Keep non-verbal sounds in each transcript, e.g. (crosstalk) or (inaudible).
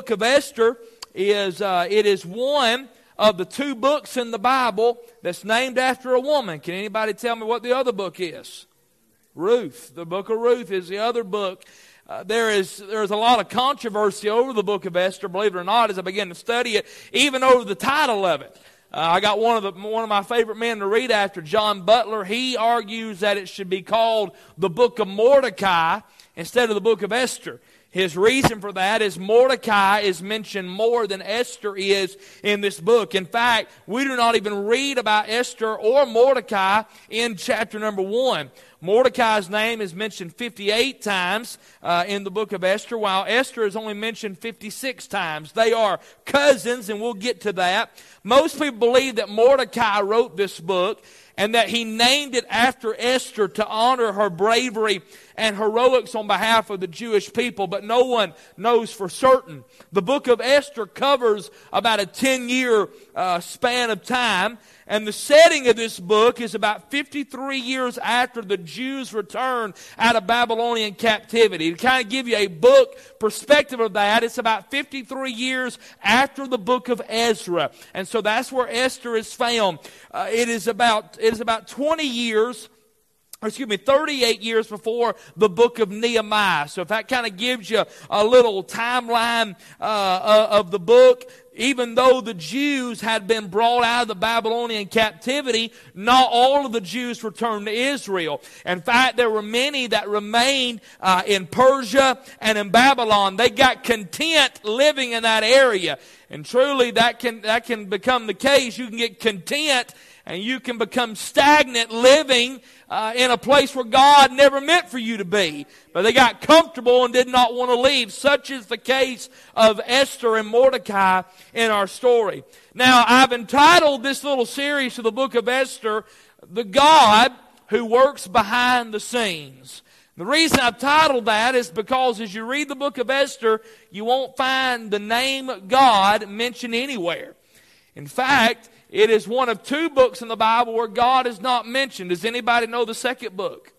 book of Esther is uh, it is one of the two books in the Bible that's named after a woman. Can anybody tell me what the other book is? Ruth. The book of Ruth is the other book. Uh, there is there's a lot of controversy over the book of Esther, believe it or not, as I begin to study it, even over the title of it. Uh, I got one of the one of my favorite men to read after, John Butler. He argues that it should be called the book of Mordecai instead of the book of Esther. His reason for that is Mordecai is mentioned more than Esther is in this book. In fact, we do not even read about Esther or Mordecai in chapter number one. Mordecai's name is mentioned 58 times uh, in the book of Esther, while Esther is only mentioned 56 times. They are cousins, and we'll get to that. Most people believe that Mordecai wrote this book and that he named it after Esther to honor her bravery and heroics on behalf of the Jewish people, but no one knows for certain. The book of Esther covers about a 10 year uh, span of time, and the setting of this book is about 53 years after the Jews returned out of Babylonian captivity. To kind of give you a book perspective of that, it's about 53 years after the book of Ezra. And so that's where Esther is found. Uh, it is about, it is about 20 years excuse me, 38 years before the book of Nehemiah. So if that kind of gives you a little timeline uh, uh, of the book, even though the Jews had been brought out of the Babylonian captivity, not all of the Jews returned to Israel. In fact, there were many that remained uh, in Persia and in Babylon. They got content living in that area. And truly, that can, that can become the case. You can get content and you can become stagnant living uh, in a place where God never meant for you to be. But they got comfortable and did not want to leave. Such is the case of Esther and Mordecai in our story. Now, I've entitled this little series to the book of Esther, The God Who Works Behind the Scenes. The reason I've titled that is because as you read the book of Esther, you won't find the name God mentioned anywhere. In fact, it is one of two books in the Bible where God is not mentioned. Does anybody know the second book?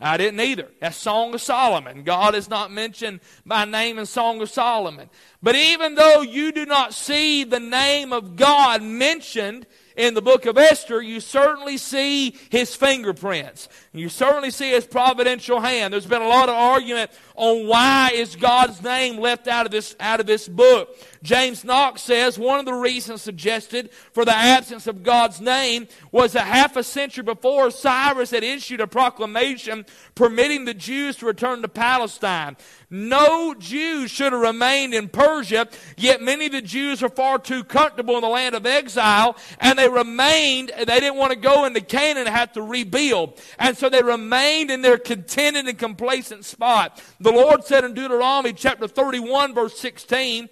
I didn't either. That's Song of Solomon. God is not mentioned by name in Song of Solomon. But even though you do not see the name of God mentioned in the book of Esther, you certainly see his fingerprints. You certainly see his providential hand. There's been a lot of argument on why is God's name left out of this, out of this book. James Knox says one of the reasons suggested for the absence of God's name was that half a century before Cyrus had issued a proclamation permitting the Jews to return to Palestine. No Jews should have remained in Persia, yet many of the Jews were far too comfortable in the land of exile, and they remained, they didn't want to go into Canaan and have to rebuild. And so they remained in their contented and complacent spot. The Lord said in Deuteronomy chapter 31, verse 16,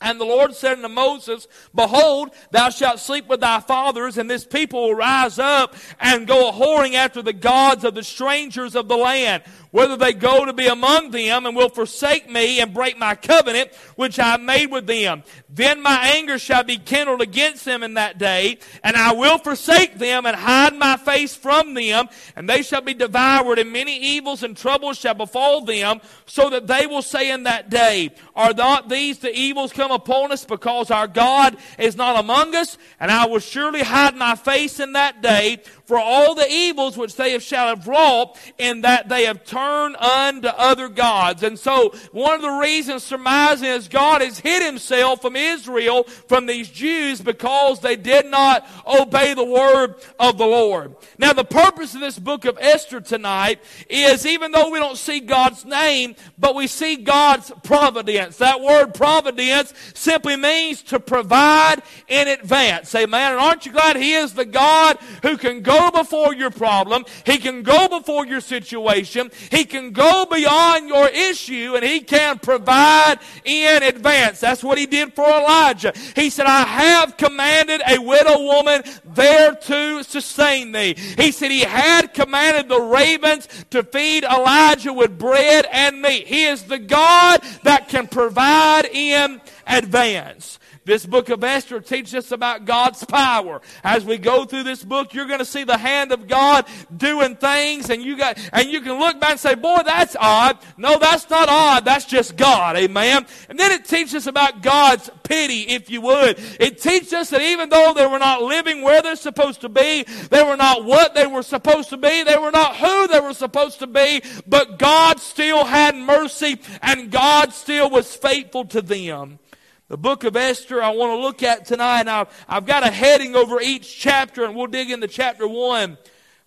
and the Lord said unto Moses, Behold, thou shalt sleep with thy fathers, and this people will rise up and go a whoring after the gods of the strangers of the land whether they go to be among them and will forsake me and break my covenant which I made with them. Then my anger shall be kindled against them in that day, and I will forsake them and hide my face from them, and they shall be devoured, and many evils and troubles shall befall them, so that they will say in that day, Are not these the evils come upon us because our God is not among us? And I will surely hide my face in that day for all the evils which they have shall have wrought, in that they have turned unto other gods. And so, one of the reasons surmising is God has hid himself from Israel, from these Jews, because they did not obey the word of the Lord. Now, the purpose of this book of Esther tonight is even though we don't see God's name, but we see God's providence. That word providence simply means to provide in advance. Amen. And aren't you glad He is the God who can go before your problem. He can go before your situation. Can go beyond your issue and he can provide in advance. That's what he did for Elijah. He said, I have commanded a widow woman there to sustain thee. He said he had commanded the ravens to feed Elijah with bread and meat. He is the God that can provide in advance. This book of Esther teaches us about God's power. As we go through this book, you're going to see the hand of God doing things, and you got and you can look back and say, boy, that's odd. No, that's not odd. That's just God. Amen. And then it teaches us about God's pity, if you would. It teaches us that even though they were not living where they're supposed to be, they were not what they were supposed to be, they were not who they were supposed to be, but God still had mercy and God still was faithful to them. The book of Esther I want to look at tonight. Now, I've got a heading over each chapter and we'll dig into chapter one.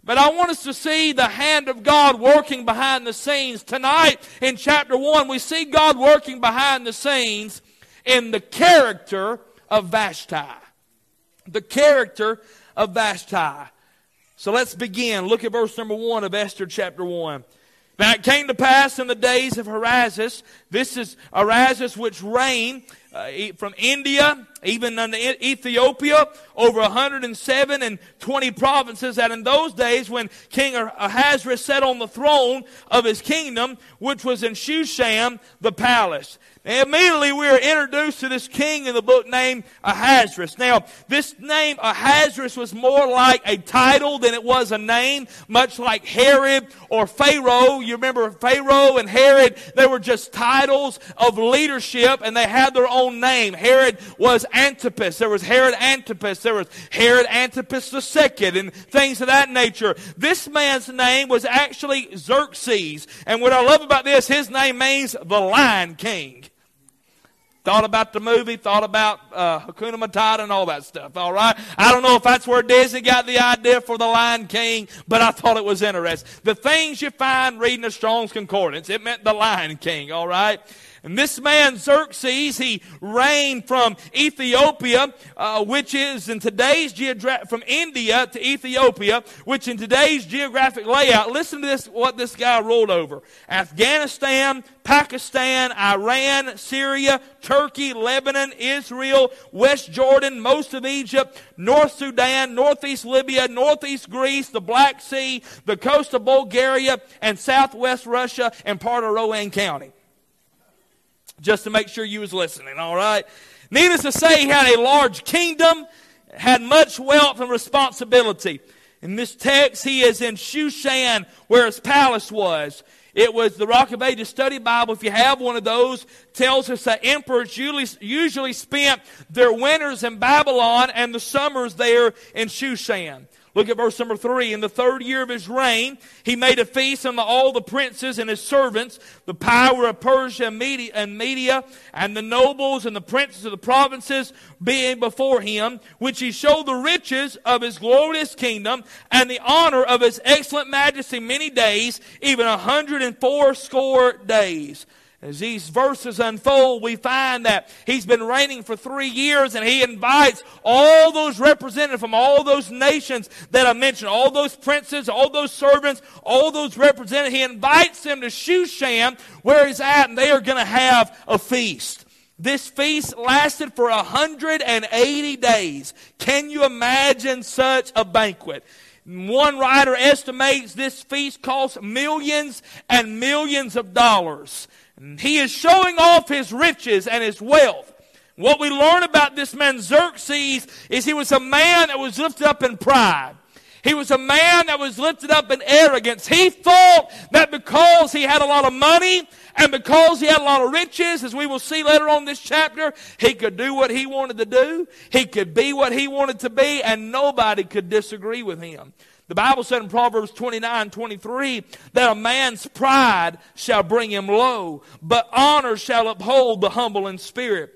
But I want us to see the hand of God working behind the scenes. Tonight in chapter 1, we see God working behind the scenes in the character of Vashti. The character of Vashti. So let's begin. Look at verse number 1 of Esther chapter 1. Now it came to pass in the days of Artaxerxes, this is Artaxerxes which reigned uh, from India, even unto Ethiopia, over 107 and 20 provinces, that in those days when King Ahasuerus sat on the throne of his kingdom, which was in Shushan, the palace. And immediately we are introduced to this king in the book named Ahasuerus. Now, this name Ahasuerus was more like a title than it was a name, much like Herod or Pharaoh. You remember Pharaoh and Herod, they were just titles of leadership and they had their own name. Herod was Antipas. There was Herod Antipas. There was Herod Antipas II and things of that nature. This man's name was actually Xerxes. And what I love about this, his name means the Lion King. Thought about the movie, thought about uh, Hakuna Matata and all that stuff, all right? I don't know if that's where Disney got the idea for the Lion King, but I thought it was interesting. The things you find reading the Strong's Concordance, it meant the Lion King, all right? And this man Xerxes, he reigned from Ethiopia, uh, which is in today's geographic, from India to Ethiopia, which in today's geographic layout, listen to this, what this guy ruled over. Afghanistan, Pakistan, Iran, Syria, Turkey, Lebanon, Israel, West Jordan, most of Egypt, North Sudan, Northeast Libya, Northeast Greece, the Black Sea, the coast of Bulgaria, and Southwest Russia, and part of Rowan County just to make sure you was listening, all right? Needless to say, he had a large kingdom, had much wealth and responsibility. In this text, he is in Shushan, where his palace was. It was the Rock of Ages Study Bible, if you have one of those, tells us that emperors usually, usually spent their winters in Babylon and the summers there in Shushan. Look at verse number three. In the third year of his reign, he made a feast unto all the princes and his servants, the power of Persia and Media, and the nobles and the princes of the provinces being before him, which he showed the riches of his glorious kingdom and the honor of his excellent majesty many days, even a hundred and four score days. As these verses unfold, we find that he's been reigning for three years and he invites all those represented from all those nations that I mentioned, all those princes, all those servants, all those represented. He invites them to Shushan where he's at and they are going to have a feast. This feast lasted for 180 days. Can you imagine such a banquet? One writer estimates this feast cost millions and millions of dollars. He is showing off his riches and his wealth. What we learn about this man Xerxes is he was a man that was lifted up in pride. He was a man that was lifted up in arrogance. He thought that because he had a lot of money and because he had a lot of riches, as we will see later on this chapter, he could do what he wanted to do. He could be what he wanted to be, and nobody could disagree with him. The Bible said in Proverbs 29 23 that a man's pride shall bring him low, but honor shall uphold the humble in spirit.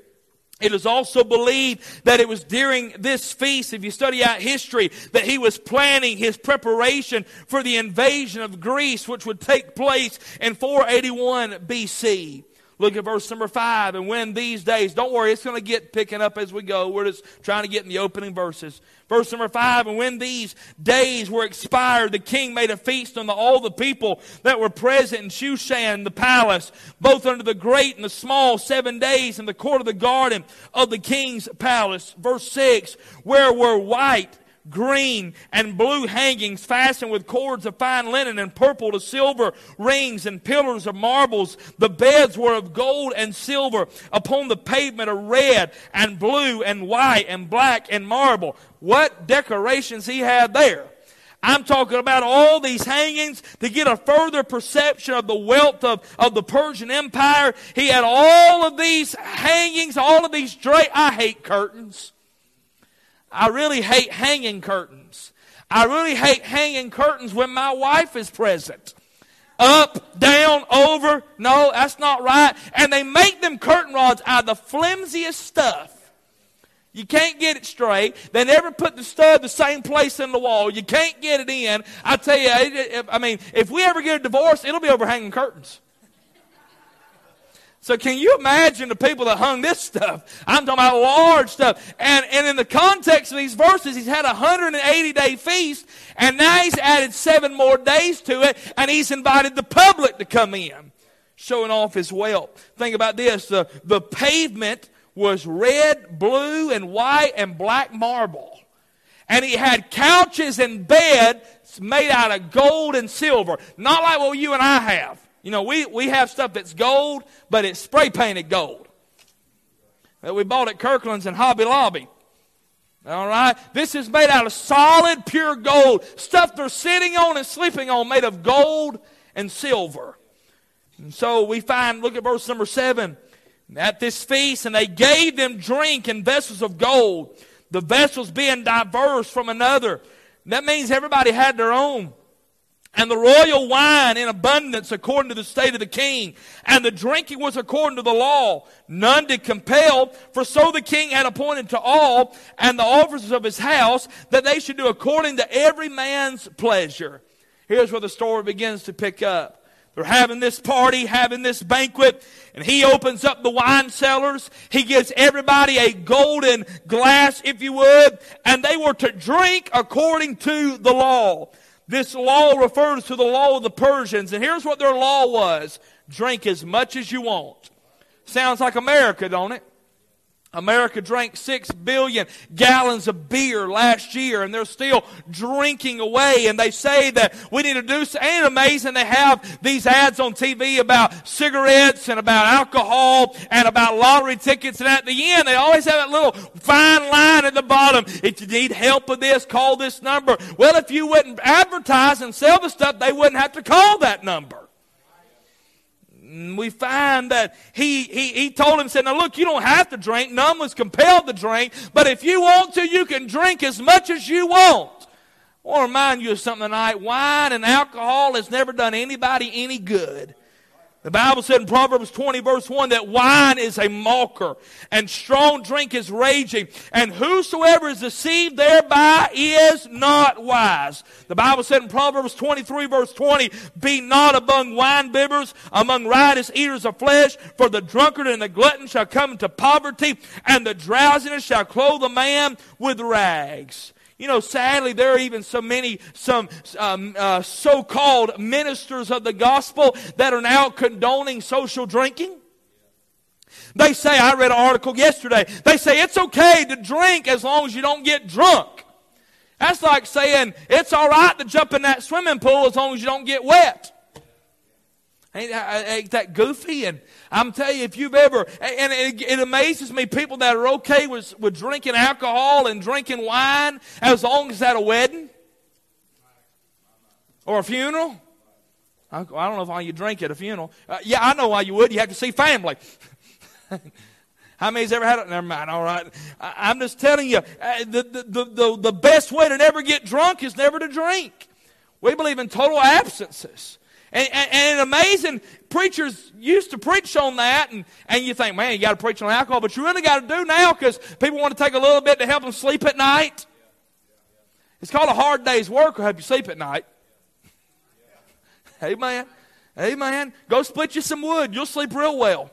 It is also believed that it was during this feast, if you study out history, that he was planning his preparation for the invasion of Greece, which would take place in 481 BC. Look at verse number five. And when these days, don't worry, it's going to get picking up as we go. We're just trying to get in the opening verses. Verse number five. And when these days were expired, the king made a feast unto all the people that were present in Shushan, the palace, both under the great and the small, seven days in the court of the garden of the king's palace. Verse six. Where were white green, and blue hangings fastened with cords of fine linen and purple to silver rings and pillars of marbles. The beds were of gold and silver upon the pavement of red and blue and white and black and marble. What decorations he had there. I'm talking about all these hangings to get a further perception of the wealth of, of the Persian Empire. He had all of these hangings, all of these drapes. I hate curtains. I really hate hanging curtains. I really hate hanging curtains when my wife is present. Up, down, over. No, that's not right. And they make them curtain rods out of the flimsiest stuff. You can't get it straight. They never put the stud the same place in the wall. You can't get it in. I tell you, I mean, if we ever get a divorce, it'll be over hanging curtains. So can you imagine the people that hung this stuff? I'm talking about large stuff. And, and in the context of these verses, he's had a 180 day feast, and now he's added seven more days to it, and he's invited the public to come in, showing off his wealth. Think about this. The, the pavement was red, blue, and white, and black marble. And he had couches and beds made out of gold and silver. Not like what you and I have. You know, we, we have stuff that's gold, but it's spray painted gold. That we bought at Kirkland's and Hobby Lobby. All right? This is made out of solid, pure gold. Stuff they're sitting on and sleeping on made of gold and silver. And so we find, look at verse number seven. At this feast, and they gave them drink in vessels of gold, the vessels being diverse from another. That means everybody had their own and the royal wine in abundance according to the state of the king. And the drinking was according to the law. None did compel, for so the king had appointed to all and the officers of his house that they should do according to every man's pleasure. Here's where the story begins to pick up. They're having this party, having this banquet, and he opens up the wine cellars. He gives everybody a golden glass, if you would, and they were to drink according to the law. This law refers to the law of the Persians, and here's what their law was drink as much as you want. Sounds like America, don't it? America drank 6 billion gallons of beer last year and they're still drinking away. And they say that we need to do, ain't amazing they have these ads on TV about cigarettes and about alcohol and about lottery tickets. And at the end, they always have that little fine line at the bottom. If you need help with this, call this number. Well, if you wouldn't advertise and sell the stuff, they wouldn't have to call that number we find that he, he, he told him, said, now look, you don't have to drink. None was compelled to drink. But if you want to, you can drink as much as you want. I want to remind you of something tonight. Wine and alcohol has never done anybody any good. The Bible said in Proverbs 20 verse 1 that wine is a mocker and strong drink is raging and whosoever is deceived thereby is not wise. The Bible said in Proverbs 23 verse 20, be not among wine bibbers, among riotous eaters of flesh, for the drunkard and the glutton shall come into poverty and the drowsiness shall clothe a man with rags. You know, sadly, there are even so many, some um, uh, so called ministers of the gospel that are now condoning social drinking. They say, I read an article yesterday, they say it's okay to drink as long as you don't get drunk. That's like saying it's all right to jump in that swimming pool as long as you don't get wet. Ain't, ain't that goofy? And I'm telling you, if you've ever, and it, it, amazes me, people that are okay with, with drinking alcohol and drinking wine as long as at a wedding or a funeral. I, I don't know why you drink at a funeral. Uh, yeah, I know why you would. You have to see family. (laughs) How many's ever had it? Never mind. All right. I, am just telling you, uh, the, the, the, the best way to never get drunk is never to drink. We believe in total absences. And, and, and, amazing, preachers used to preach on that, and, and you think, man, you got to preach on alcohol, but you really got to do now because people want to take a little bit to help them sleep at night. It's called a hard day's work will help you sleep at night. Amen. Amen. Go split you some wood. You'll sleep real well.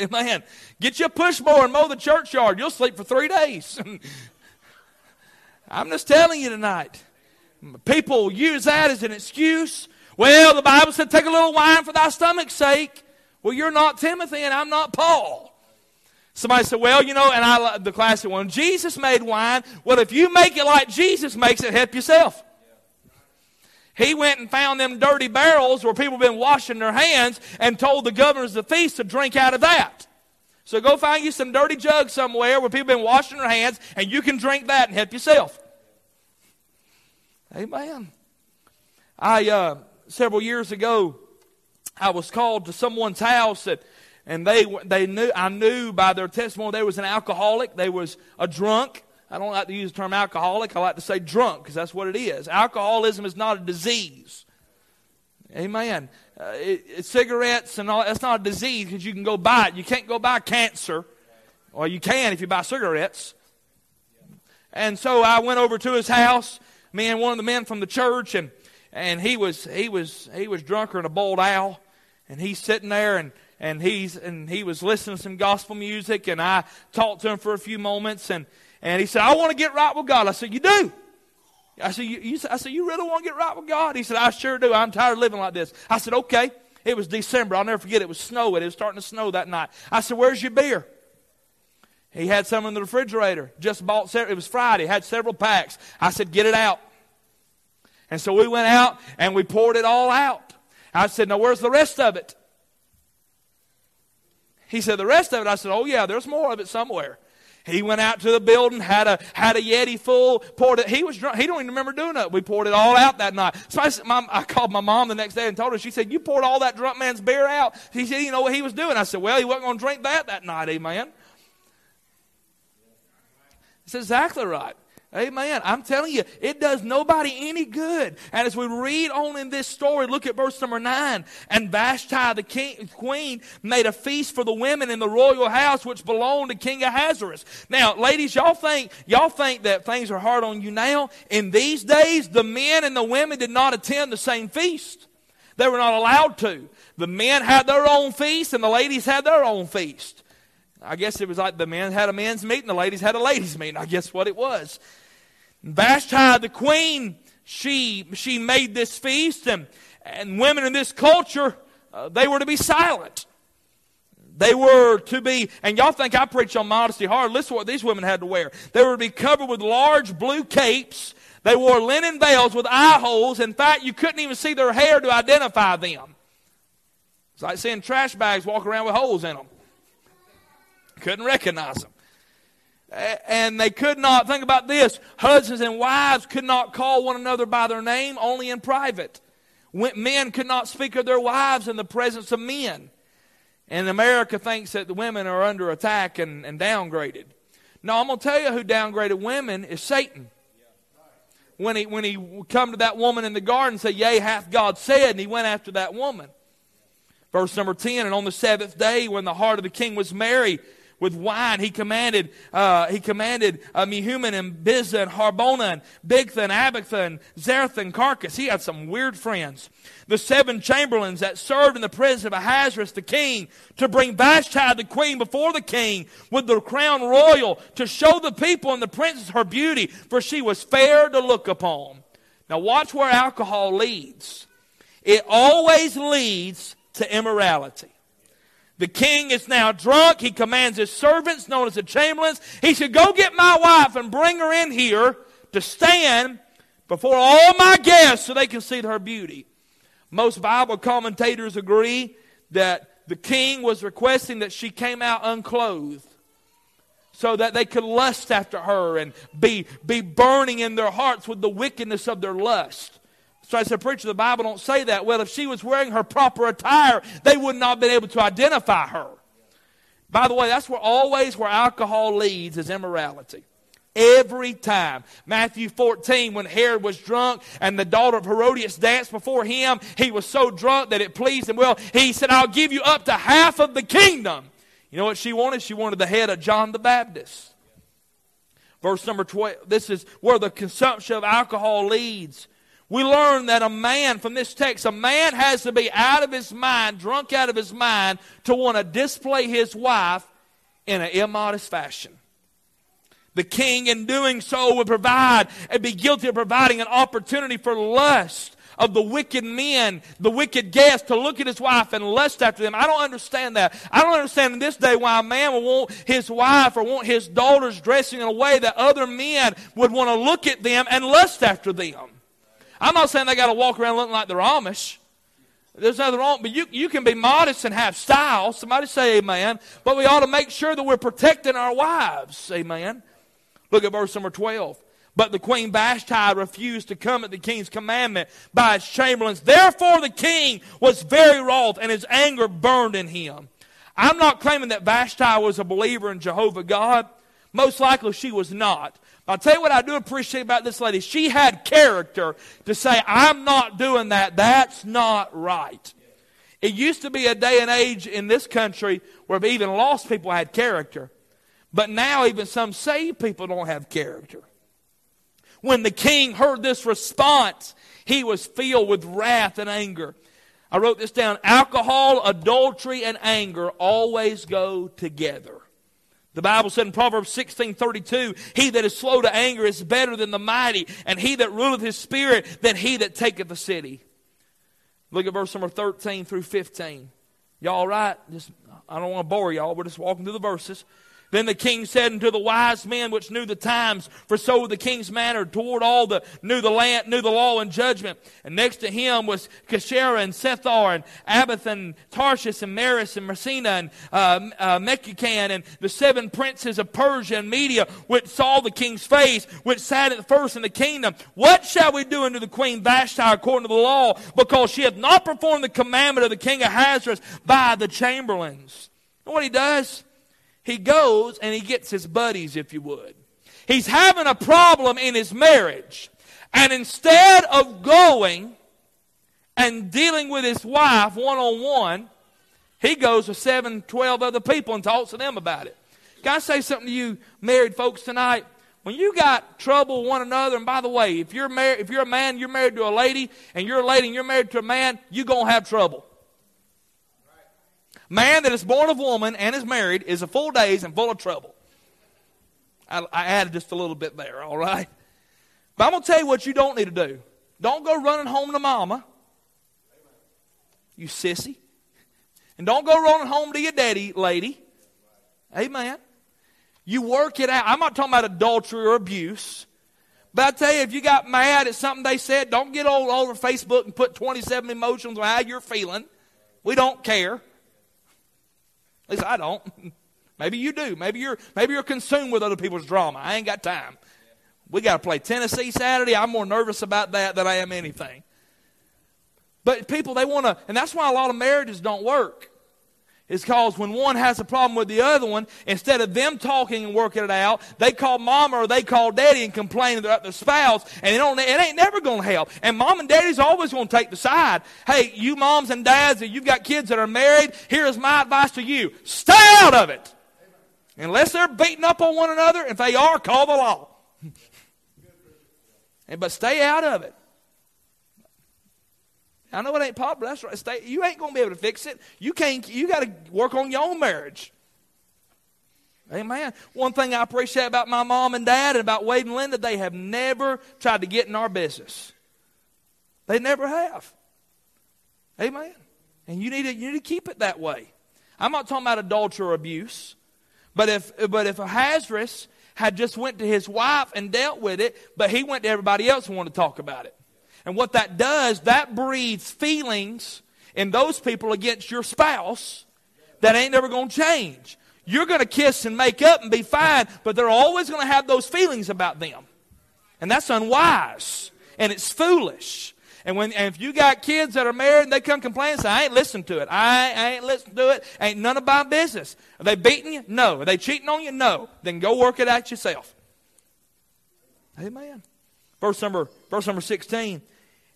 Amen. Get you a push mower and mow the churchyard. You'll sleep for three days. (laughs) I'm just telling you tonight. People use that as an excuse well, the Bible said, take a little wine for thy stomach's sake. Well, you're not Timothy and I'm not Paul. Somebody said, well, you know, and I love the classic one, Jesus made wine. Well, if you make it like Jesus makes it, help yourself. He went and found them dirty barrels where people been washing their hands and told the governors of the feast to drink out of that. So go find you some dirty jugs somewhere where people been washing their hands and you can drink that and help yourself. Amen. I, uh, several years ago, I was called to someone's house and they, they knew, I knew by their testimony they was an alcoholic. They was a drunk. I don't like to use the term alcoholic. I like to say drunk because that's what it is. Alcoholism is not a disease. Amen. Uh, it, it, cigarettes and all that's not a disease because you can go buy it. You can't go buy cancer, or you can if you buy cigarettes. And so I went over to his house, me and one of the men from the church, and and he was he was he was drunker than a boiled owl, and he's sitting there and and he's and he was listening to some gospel music, and I talked to him for a few moments, and and he said, "I want to get right with God." I said, "You do." I said, you, you, I said, you really want to get right with God? He said, I sure do. I'm tired of living like this. I said, okay. It was December. I'll never forget. It was snowing. It was starting to snow that night. I said, where's your beer? He had some in the refrigerator. Just bought several. It was Friday. Had several packs. I said, get it out. And so we went out and we poured it all out. I said, Now where's the rest of it? He said, The rest of it? I said, Oh, yeah, there's more of it somewhere. He went out to the building, had a had a Yeti full, poured it. He was drunk. He don't even remember doing it. We poured it all out that night. So I, my, I called my mom the next day and told her. She said, "You poured all that drunk man's beer out." He said, "You know what he was doing?" I said, "Well, he wasn't going to drink that that night, eh, amen." That's exactly right. Amen. I'm telling you, it does nobody any good. And as we read on in this story, look at verse number nine. And Vashti, the king, queen, made a feast for the women in the royal house which belonged to King Ahasuerus. Now, ladies, y'all think, y'all think that things are hard on you now? In these days, the men and the women did not attend the same feast. They were not allowed to. The men had their own feast and the ladies had their own feast. I guess it was like the men had a men's meeting, the ladies had a ladies' meeting. I guess what it was. Vashti, the queen, she, she made this feast, and, and women in this culture, uh, they were to be silent. They were to be, and y'all think I preach on modesty hard. Listen to what these women had to wear. They were to be covered with large blue capes. They wore linen veils with eye holes. In fact, you couldn't even see their hair to identify them. It's like seeing trash bags walk around with holes in them. Couldn't recognize them and they could not, think about this, husbands and wives could not call one another by their name, only in private. Men could not speak of their wives in the presence of men. And America thinks that the women are under attack and, and downgraded. No, I'm going to tell you who downgraded women is Satan. When he, when he come to that woman in the garden and say, Yea, hath God said, and he went after that woman. Verse number 10, and on the seventh day when the heart of the king was merry, with wine. He commanded, uh, he commanded uh, Mehuman and Biztha and Harbona and Bigtha and Abagtha and Zerah and Carcas. He had some weird friends. The seven chamberlains that served in the presence of Ahasuerus the king to bring Vashti the queen before the king with the crown royal to show the people and the princess her beauty, for she was fair to look upon. Now watch where alcohol leads. It always leads to immorality. The king is now drunk. He commands his servants, known as the chamberlains, he should go get my wife and bring her in here to stand before all my guests so they can see her beauty. Most Bible commentators agree that the king was requesting that she came out unclothed so that they could lust after her and be, be burning in their hearts with the wickedness of their lust. So I said, Preacher, the Bible don't say that. Well, if she was wearing her proper attire, they would not have been able to identify her. By the way, that's where always where alcohol leads is immorality. Every time. Matthew 14, when Herod was drunk and the daughter of Herodias danced before him, he was so drunk that it pleased him. Well, he said, I'll give you up to half of the kingdom. You know what she wanted? She wanted the head of John the Baptist. Verse number 12, this is where the consumption of alcohol leads we learn that a man, from this text, a man has to be out of his mind, drunk out of his mind, to want to display his wife in an immodest fashion. The king, in doing so, would provide and be guilty of providing an opportunity for lust of the wicked men, the wicked guests, to look at his wife and lust after them. I don't understand that. I don't understand in this day why a man would want his wife or want his daughters dressing in a way that other men would want to look at them and lust after them. I'm not saying they got to walk around looking like they're Amish. There's nothing wrong, but you, you can be modest and have style. Somebody say amen. But we ought to make sure that we're protecting our wives. Amen. Look at verse number 12. But the queen Vashti refused to come at the king's commandment by his chamberlains. Therefore the king was very wroth, and his anger burned in him. I'm not claiming that Vashti was a believer in Jehovah God. Most likely she was not. I'll tell you what I do appreciate about this lady. She had character to say, I'm not doing that. That's not right. It used to be a day and age in this country where even lost people had character. But now even some saved people don't have character. When the king heard this response, he was filled with wrath and anger. I wrote this down. Alcohol, adultery, and anger always go together. The Bible said in Proverbs 16 32, He that is slow to anger is better than the mighty, and he that ruleth his spirit than he that taketh the city. Look at verse number 13 through 15. Y'all all right? Just, I don't want to bore y'all. We're just walking through the verses. Then the king said unto the wise men which knew the times, for so the king's manner toward all the knew the land, knew the law and judgment. And next to him was Kishara and Sethar and Abath and Tarshish and Meres and Marsena and uh, uh, and the seven princes of Persia and Media, which saw the king's face, which sat at the first in the kingdom. What shall we do unto the queen Vashti according to the law, because she hath not performed the commandment of the king of Ahasuerus by the chamberlains? And what he does? He goes and he gets his buddies, if you would. He's having a problem in his marriage. And instead of going and dealing with his wife one on one, he goes to seven, twelve other people and talks to them about it. Can I say something to you, married folks, tonight? When you got trouble one another, and by the way, if you're married, if you're a man, you're married to a lady, and you're a lady and you're married to a man, you're gonna have trouble. Man that is born of woman and is married is a full days and full of trouble. I, I added just a little bit there, all right? But I'm going to tell you what you don't need to do. Don't go running home to mama, you sissy. And don't go running home to your daddy, lady. Amen. You work it out. I'm not talking about adultery or abuse. But I tell you, if you got mad at something they said, don't get all over Facebook and put 27 emotions on how you're feeling. We don't care. At least I don't. (laughs) maybe you do. Maybe you're maybe you're consumed with other people's drama. I ain't got time. We got to play Tennessee Saturday. I'm more nervous about that than I am anything. But people, they want to, and that's why a lot of marriages don't work. Is because when one has a problem with the other one, instead of them talking and working it out, they call mama or they call daddy and complain about their spouse, and it, don't, it ain't never going to help. And mom and daddy's always going to take the side. Hey, you moms and dads, if you've got kids that are married, here's my advice to you. Stay out of it. Unless they're beating up on one another, if they are, call the law. (laughs) but stay out of it. I know it ain't popular. That's right. Stay, you ain't going to be able to fix it. You can't. You got to work on your own marriage. Amen. One thing I appreciate about my mom and dad and about Wade and Linda, they have never tried to get in our business. They never have. Amen. And you need to, you need to keep it that way. I'm not talking about adultery or abuse, but if but if Ahasuerus had just went to his wife and dealt with it, but he went to everybody else and wanted to talk about it. And what that does, that breeds feelings in those people against your spouse that ain't never going to change. You're going to kiss and make up and be fine, but they're always going to have those feelings about them. And that's unwise. And it's foolish. And when and if you got kids that are married and they come complain and say, I ain't listening to it. I, I ain't listening to it. Ain't none of my business. Are they beating you? No. Are they cheating on you? No. Then go work it out yourself. Amen. Verse number, verse number 16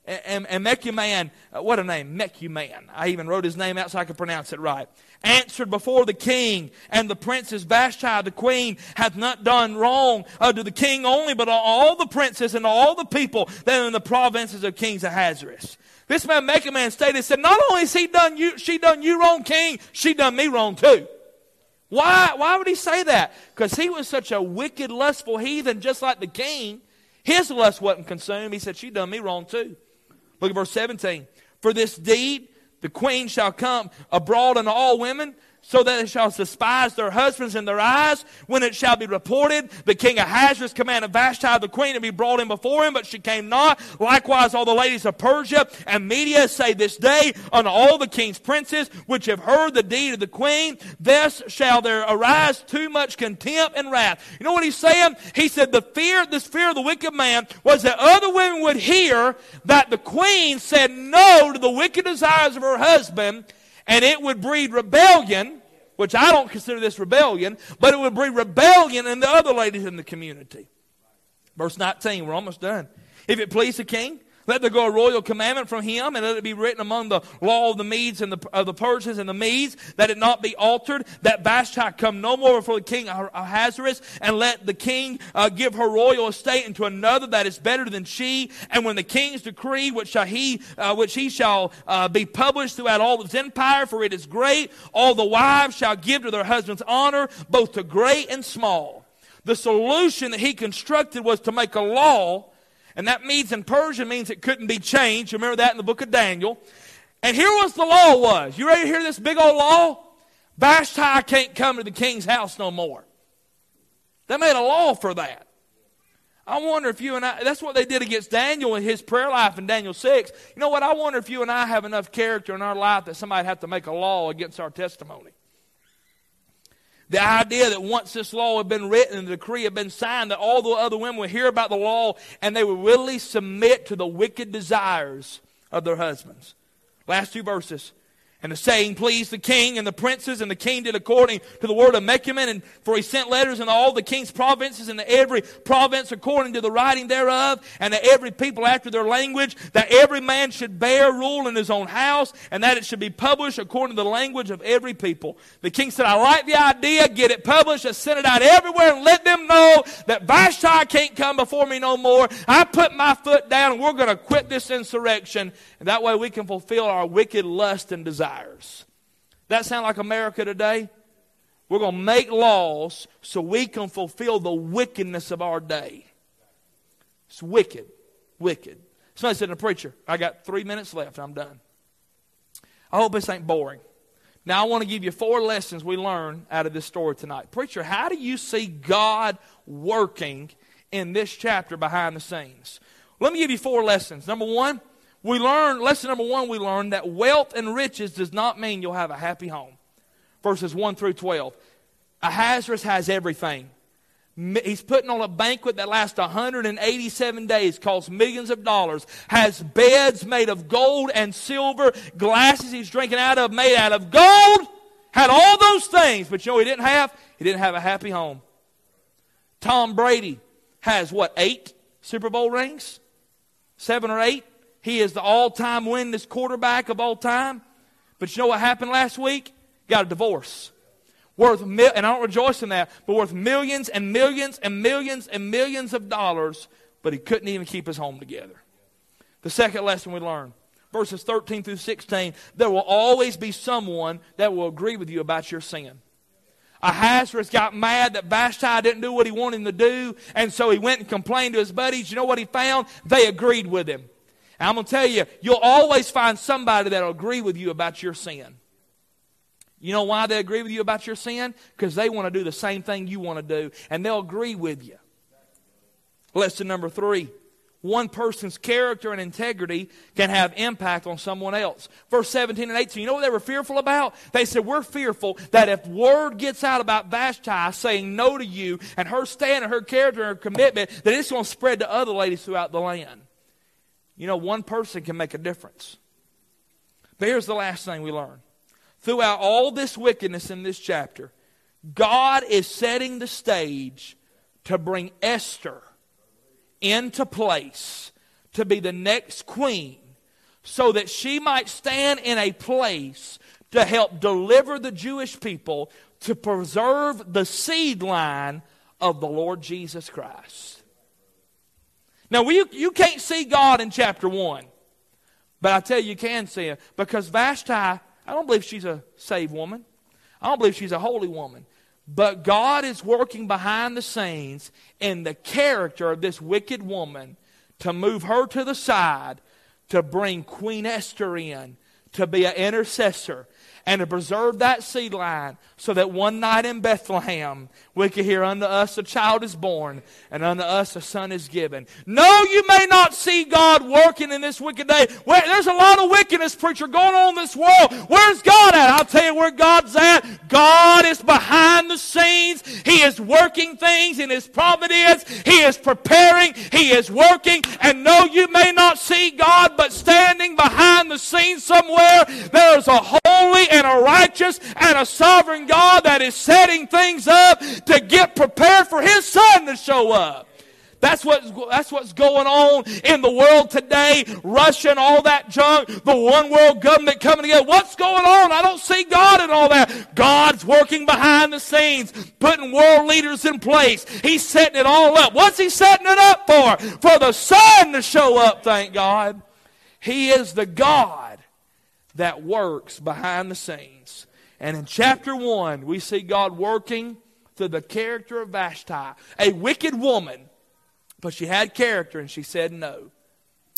and, and Mecuman, uh, what a name, Mecuman. I even wrote his name out so I could pronounce it right. Answered before the king, and the princess Vashti, the queen, hath not done wrong unto the king only, but all the princes and all the people that are in the provinces of kings Ahasuerus. This man Mecuman stated, said, not only has he done you, she done you wrong, king, she done me wrong too. Why, why would he say that? Because he was such a wicked, lustful heathen, just like the king. His lust wasn't consumed. He said, she done me wrong too. Look at verse 17. For this deed, the queen shall come abroad unto all women so that they shall despise their husbands in their eyes. When it shall be reported, the king Ahasuerus commanded Vashti the queen to be brought in before him, but she came not. Likewise, all the ladies of Persia and Media say this day unto all the king's princes which have heard the deed of the queen, thus shall there arise too much contempt and wrath. You know what he's saying? He said the fear, this fear of the wicked man was that other women would hear that the queen said no to the wicked desires of her husband and it would breed rebellion, which I don't consider this rebellion, but it would breed rebellion in the other ladies in the community. Verse 19, we're almost done. If it please the king, let there go a royal commandment from him, and let it be written among the law of the Medes and the, of the Persians and the Medes, that it not be altered, that Vashti come no more before the king Ahasuerus, and let the king uh, give her royal estate unto another that is better than she. And when the king's decree, which shall he, uh, which he shall uh, be published throughout all his empire, for it is great, all the wives shall give to their husbands honor, both to great and small. The solution that he constructed was to make a law and that means in Persian means it couldn't be changed. You remember that in the book of Daniel. And here was the law was. You ready to hear this big old law? Vashti can't come to the king's house no more. They made a law for that. I wonder if you and I, that's what they did against Daniel in his prayer life in Daniel 6. You know what? I wonder if you and I have enough character in our life that somebody have to make a law against our testimony. The idea that once this law had been written and the decree had been signed, that all the other women would hear about the law and they would willingly submit to the wicked desires of their husbands. Last two verses. And the saying pleased the king and the princes, and the king did according to the word of Memucan. And for he sent letters into all the king's provinces, and to every province according to the writing thereof, and to every people after their language, that every man should bear rule in his own house, and that it should be published according to the language of every people. The king said, I like the idea, get it published, and send it out everywhere, and let them know that Vashti can't come before me no more. I put my foot down, and we're going to quit this insurrection, and that way we can fulfill our wicked lust and desire desires. That sound like America today? We're going to make laws so we can fulfill the wickedness of our day. It's wicked. Wicked. Somebody said to the preacher, I got three minutes left. I'm done. I hope this ain't boring. Now, I want to give you four lessons we learn out of this story tonight. Preacher, how do you see God working in this chapter behind the scenes? Let me give you four lessons. Number one, we learn, lesson number one, we learn that wealth and riches does not mean you'll have a happy home. Verses 1 through 12. Ahasuerus has everything. He's putting on a banquet that lasts 187 days, costs millions of dollars, has beds made of gold and silver, glasses he's drinking out of made out of gold, had all those things, but you know he didn't have? He didn't have a happy home. Tom Brady has what, eight Super Bowl rings? Seven or eight? He is the all time winningest quarterback of all time. But you know what happened last week? Got a divorce. Worth, and I don't rejoice in that, but worth millions and millions and millions and millions of dollars, but he couldn't even keep his home together. The second lesson we learn, verses 13 through 16, there will always be someone that will agree with you about your sin. Ahasuerus got mad that Vashti didn't do what he wanted him to do, and so he went and complained to his buddies. You know what he found? They agreed with him. I'm going to tell you, you'll always find somebody that'll agree with you about your sin. You know why they agree with you about your sin? Because they want to do the same thing you want to do, and they'll agree with you. Lesson number three one person's character and integrity can have impact on someone else. Verse 17 and 18, you know what they were fearful about? They said, We're fearful that if word gets out about Vashti saying no to you and her stand and her character and her commitment, that it's going to spread to other ladies throughout the land. You know, one person can make a difference. But here's the last thing we learn. Throughout all this wickedness in this chapter, God is setting the stage to bring Esther into place to be the next queen so that she might stand in a place to help deliver the Jewish people to preserve the seed line of the Lord Jesus Christ. Now, you, you can't see God in chapter 1, but I tell you, you can see him because Vashti, I don't believe she's a saved woman. I don't believe she's a holy woman. But God is working behind the scenes in the character of this wicked woman to move her to the side to bring Queen Esther in to be an intercessor. And to preserve that seed line so that one night in Bethlehem we could hear, Unto us a child is born, and unto us a son is given. No, you may not see God working in this wicked day. There's a lot of wickedness, preacher, going on in this world. Where's God at? I'll tell you where God's at. God is behind the scenes. He is working things in His providence. He is preparing. He is working. And no, you may not see God, but standing behind the scenes somewhere, there's a holy and a righteous and a sovereign God that is setting things up to get prepared for His Son to show up. That's, what, that's what's going on in the world today. Russia and all that junk, the one world government coming together. What's going on? I don't see God in all that. God's working behind the scenes, putting world leaders in place. He's setting it all up. What's He setting it up for? For the Son to show up, thank God. He is the God that works behind the scenes. And in chapter 1, we see God working through the character of Vashti, a wicked woman, but she had character and she said no.